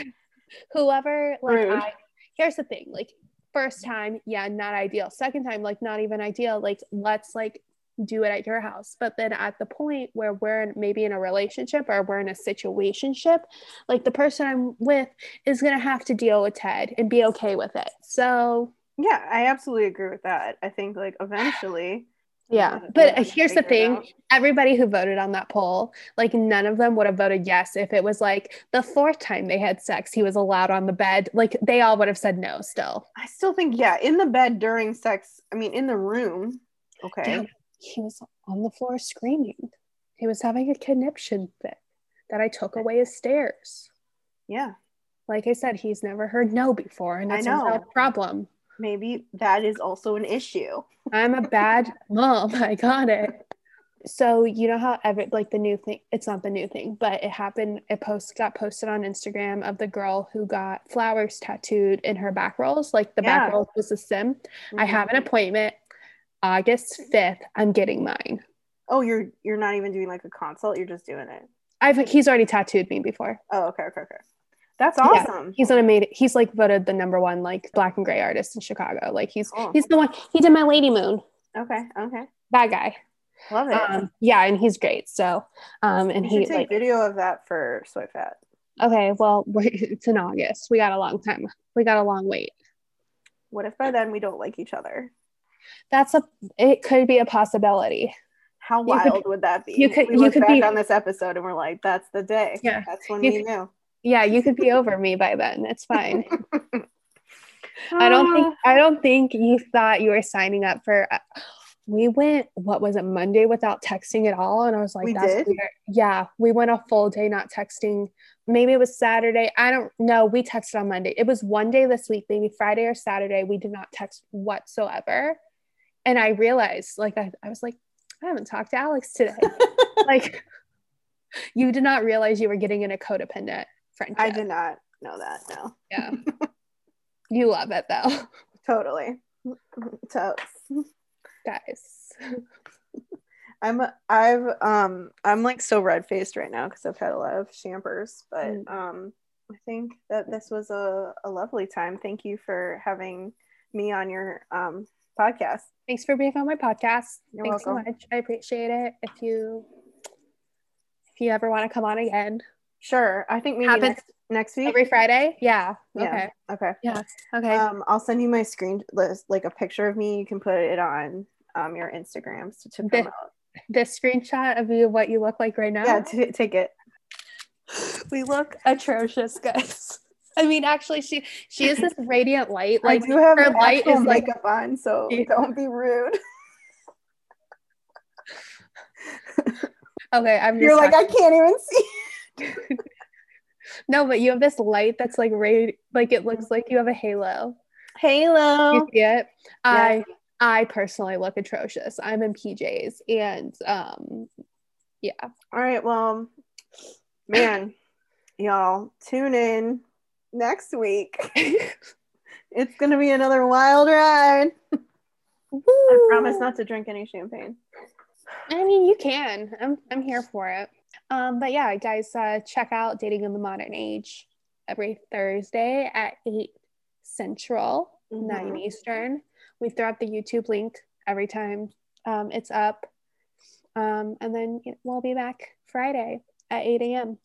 (laughs) whoever, like. I, here's the thing like, first time, yeah, not ideal. Second time, like, not even ideal. Like, let's like do it at your house. But then at the point where we're in, maybe in a relationship or we're in a situationship, like, the person I'm with is going to have to deal with Ted and be okay with it. So, Yeah, I absolutely agree with that. I think like eventually. (sighs) yeah. But here's the thing everybody who voted on that poll, like none of them would have voted yes if it was like the fourth time they had sex, he was allowed on the bed. Like they all would have said no still. I still think yeah, in the bed during sex. I mean, in the room. Okay. Yeah, he was on the floor screaming. He was having a conniption fit that I took away his stairs. Yeah. Like I said, he's never heard no before, and I it's a problem. Maybe that is also an issue. I'm a bad (laughs) mom. I got it. So you know how ever like the new thing it's not the new thing, but it happened it post got posted on Instagram of the girl who got flowers tattooed in her back rolls. Like the back Yeah. rolls was a sim. I Mhm. have an appointment August 5th. I'm getting mine. Oh, you're you're not even doing like a consult. You're just doing it. I've he's already tattooed me before. Oh, okay, okay, okay. That's Yeah. awesome. He's an amazing. he's like voted the number one like black and gray artist in Chicago. Like he's Cool. he's the one he did my lady moon. Okay, okay. Bad guy. Love it. Um yeah, and he's great. So um and you he take like video of that for Soy Fat. Okay, well, (laughs) it's in August. We got a long time. We got a long wait. What if by then we don't like each other? That's a. It could be a possibility. How You could- wild would that be? you could- we you look could back be- on this episode and we're like, that's the day. Yeah. That's when You we could- knew. Yeah, you could be over me by then. It's fine. (laughs) I don't think. I don't think you thought you were signing up for. uh, We went. What was it? Monday without texting at all, and I was like, We "That's did? weird." Yeah, we went a full day not texting. Maybe it was Saturday. I don't know. We texted on Monday. It was one day this week, maybe Friday or Saturday. We did not text whatsoever, and I realized, like, I, I was like, I haven't talked to Alex today. (laughs) like, you did not realize you were getting in a codependent friendship. I did not know that. No, Yeah. (laughs) you love it though, totally. Totes. guys. I'm I've um I'm like so red faced right now because I've had a lot of champers, but Mm. um I think that this was a, a lovely time. Thank you for having me on your um podcast. Thanks for being on my podcast. You're Thanks welcome. so much. I appreciate it. If you if you ever want to come on again, Sure. I think maybe Happens next next week. every Friday. Yeah. Yeah. Okay. Okay. Yeah. Okay. Um I'll send you my screen list like a picture of me. You can put it on um your Instagrams to, to promote. this screenshot of you, what you look like right now. Yeah, t- take it. we look atrocious, guys. I mean, actually, she she is this radiant light. Like I do have her light is like makeup on, so (laughs) don't be rude. (laughs) okay. I'm just You're like, I can't even see. (laughs) no, but you have this light that's like ray, like it looks like you have a halo. Halo. You see it? I I personally look atrocious. I'm in PJs and um yeah. All right, well, man, y'all tune in next week. (laughs) It's gonna be another wild ride. I promise not to drink any champagne. I mean, you can. I'm I'm here for it. Um, but yeah, guys, uh, check out Dating in the Modern Age every Thursday at eight Central, nine Mhm. Eastern. We throw up the YouTube link every time um, it's up, um, and then we'll be back Friday at eight a.m.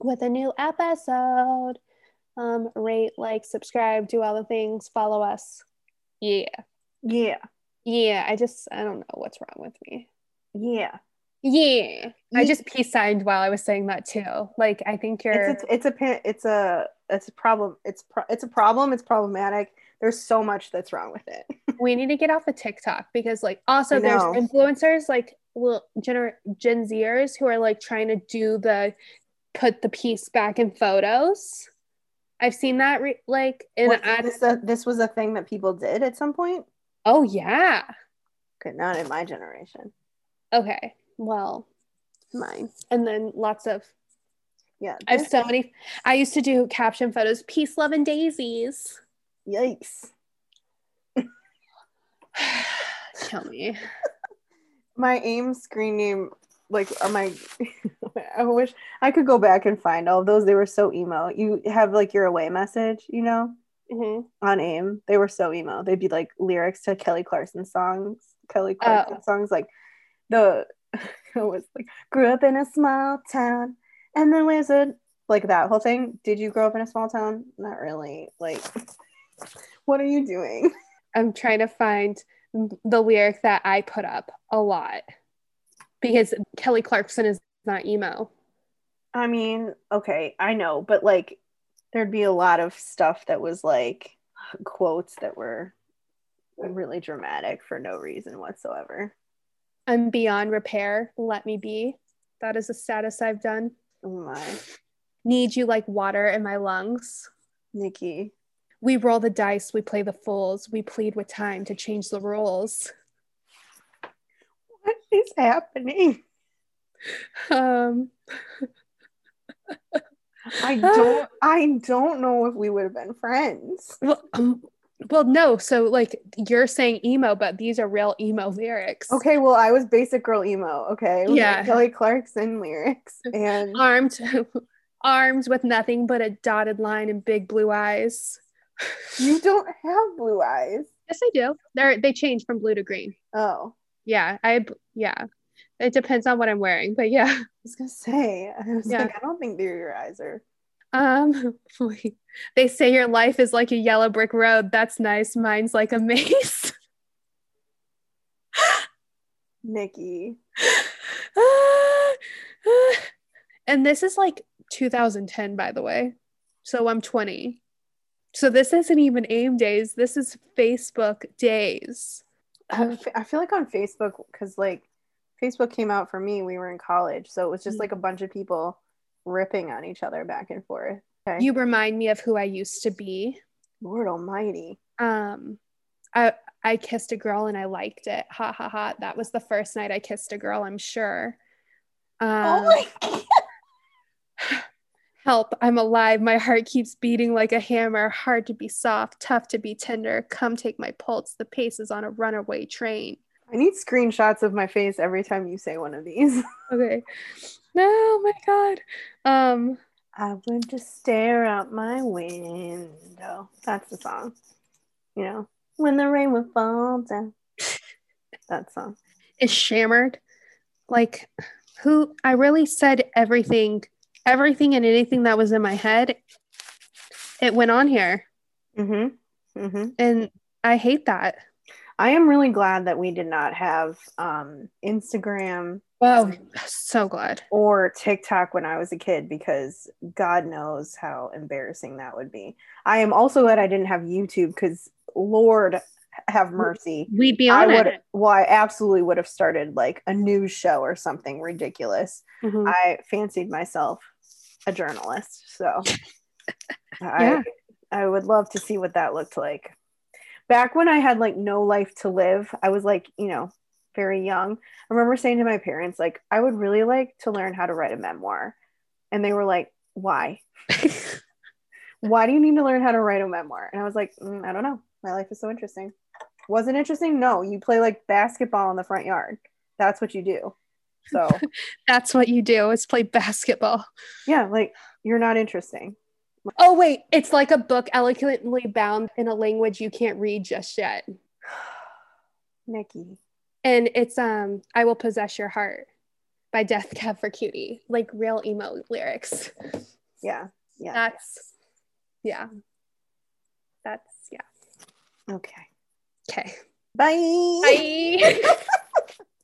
with a new episode. Um, rate, like, subscribe, do all the things, follow us. Yeah, Yeah, yeah. I just I don't know what's wrong with me. yeah. Yeah. I just peace signed while I was saying that too. Like I think you're It's a, it's a it's a it's a problem. It's pro- it's a problem. It's problematic. There's so much that's wrong with it. (laughs) we need to get off of TikTok because like also there's influencers like well gener- Gen Zers who are like trying to do the put the piece back in photos. I've seen that re- like in Was ad- this, a, this was a thing that people did at some point. oh yeah. Okay, not in my generation. Okay. Well, mine. And then lots of Yeah, I have so many I used to do caption photos, peace, love, and daisies. Yikes. (sighs) Kill me. (laughs) my aim screen name like are my (laughs) i wish i could go back and find all of those. They were so emo. You have like your away message you know? Mhm. on aim they were so emo. They'd be like lyrics to kelly clarkson songs kelly clarkson songs like the (laughs) it was like grew up in a small town and then wizard like that whole thing. Did you grow up in a small town? Not really. Like (laughs) what are you doing? I'm trying to find the lyric that I put up a lot because Kelly Clarkson is not emo. I mean, okay, I know, but like there'd be a lot of stuff that was like quotes that were really dramatic for no reason whatsoever. I'm beyond repair. Let me be. That is a status I've done. Oh my, Need you like water in my lungs. Nikki. We roll the dice, we play the fools, we plead with time to change the rules. (laughs) What is happening? Um, I (laughs) don't I don't know if we would have been friends. well, um, well, no. So, like, you're saying emo, but these are real emo lyrics. Okay, well, I was basic girl emo, okay? Was like Yeah. Kelly Clarkson lyrics. (laughs) And Armed, armed with nothing but a dotted line and big blue eyes. you don't have blue eyes. Yes, I do. They're they change from blue to green. Oh. Yeah, I yeah. It depends on what I'm wearing, but yeah. (laughs) I was gonna say, I was Yeah. like, I don't think they're your eyes are Um, (laughs) they say your life is like a yellow brick road. That's nice. Mine's like a (laughs) maze. Nikki. (sighs) and this is like 2010, by the way. So I'm 20. So this isn't even AIM days. This is Facebook days. I feel like on Facebook, because like Facebook came out for me, we were in college. So it was just Mm. like a bunch of people ripping on each other back and forth. Okay. You remind me of who I used to be. Lord almighty. Um, I I kissed a girl and I liked it. Ha ha ha. That was the first night I kissed a girl. I'm sure. Um, oh my (laughs) God. Help, I'm alive. My heart keeps beating like a hammer. Hard to be soft, tough to be tender. Come take my pulse. The pace is on a runaway train. I need screenshots of my face every time you say one of these. (laughs) Okay. No, my God. Um, I would just stare out my window. That's the song. You know, when the rain would fall down. (laughs) that song. is shammered. Like, who I really said everything, everything and anything that was in my head. It went on here. Mm-hmm. Mm-hmm. And I hate that. I am really glad that we did not have um, Instagram Oh, so glad. or TikTok when I was a kid because God knows how embarrassing that would be. I am also glad I didn't have YouTube because Lord have mercy. We'd be I on would it. well, I absolutely would have started like a news show or something ridiculous. Mhm. I fancied myself a journalist, so I Yeah. I would love to see what that looked like. Back when I had like no life to live, I was like, you know, very young. I remember saying to my parents, like, I would really like to learn how to write a memoir. And they were like, why? (laughs) Why do you need to learn how to write a memoir? And I was like, "Mm, I don't know. My life is so interesting. Wasn't interesting? No, you play like basketball in the front yard. That's what you do. So, (laughs) That's what you do is play basketball. yeah, like you're not interesting. Oh, wait. It's like a book eloquently bound in a language you can't read just yet. (sighs) Nikki. And it's um I Will Possess Your Heart by Death Cab for Cutie. Like real emo lyrics. Yeah. Yeah. That's yeah. That's yeah. okay. Okay. Bye. Bye. (laughs)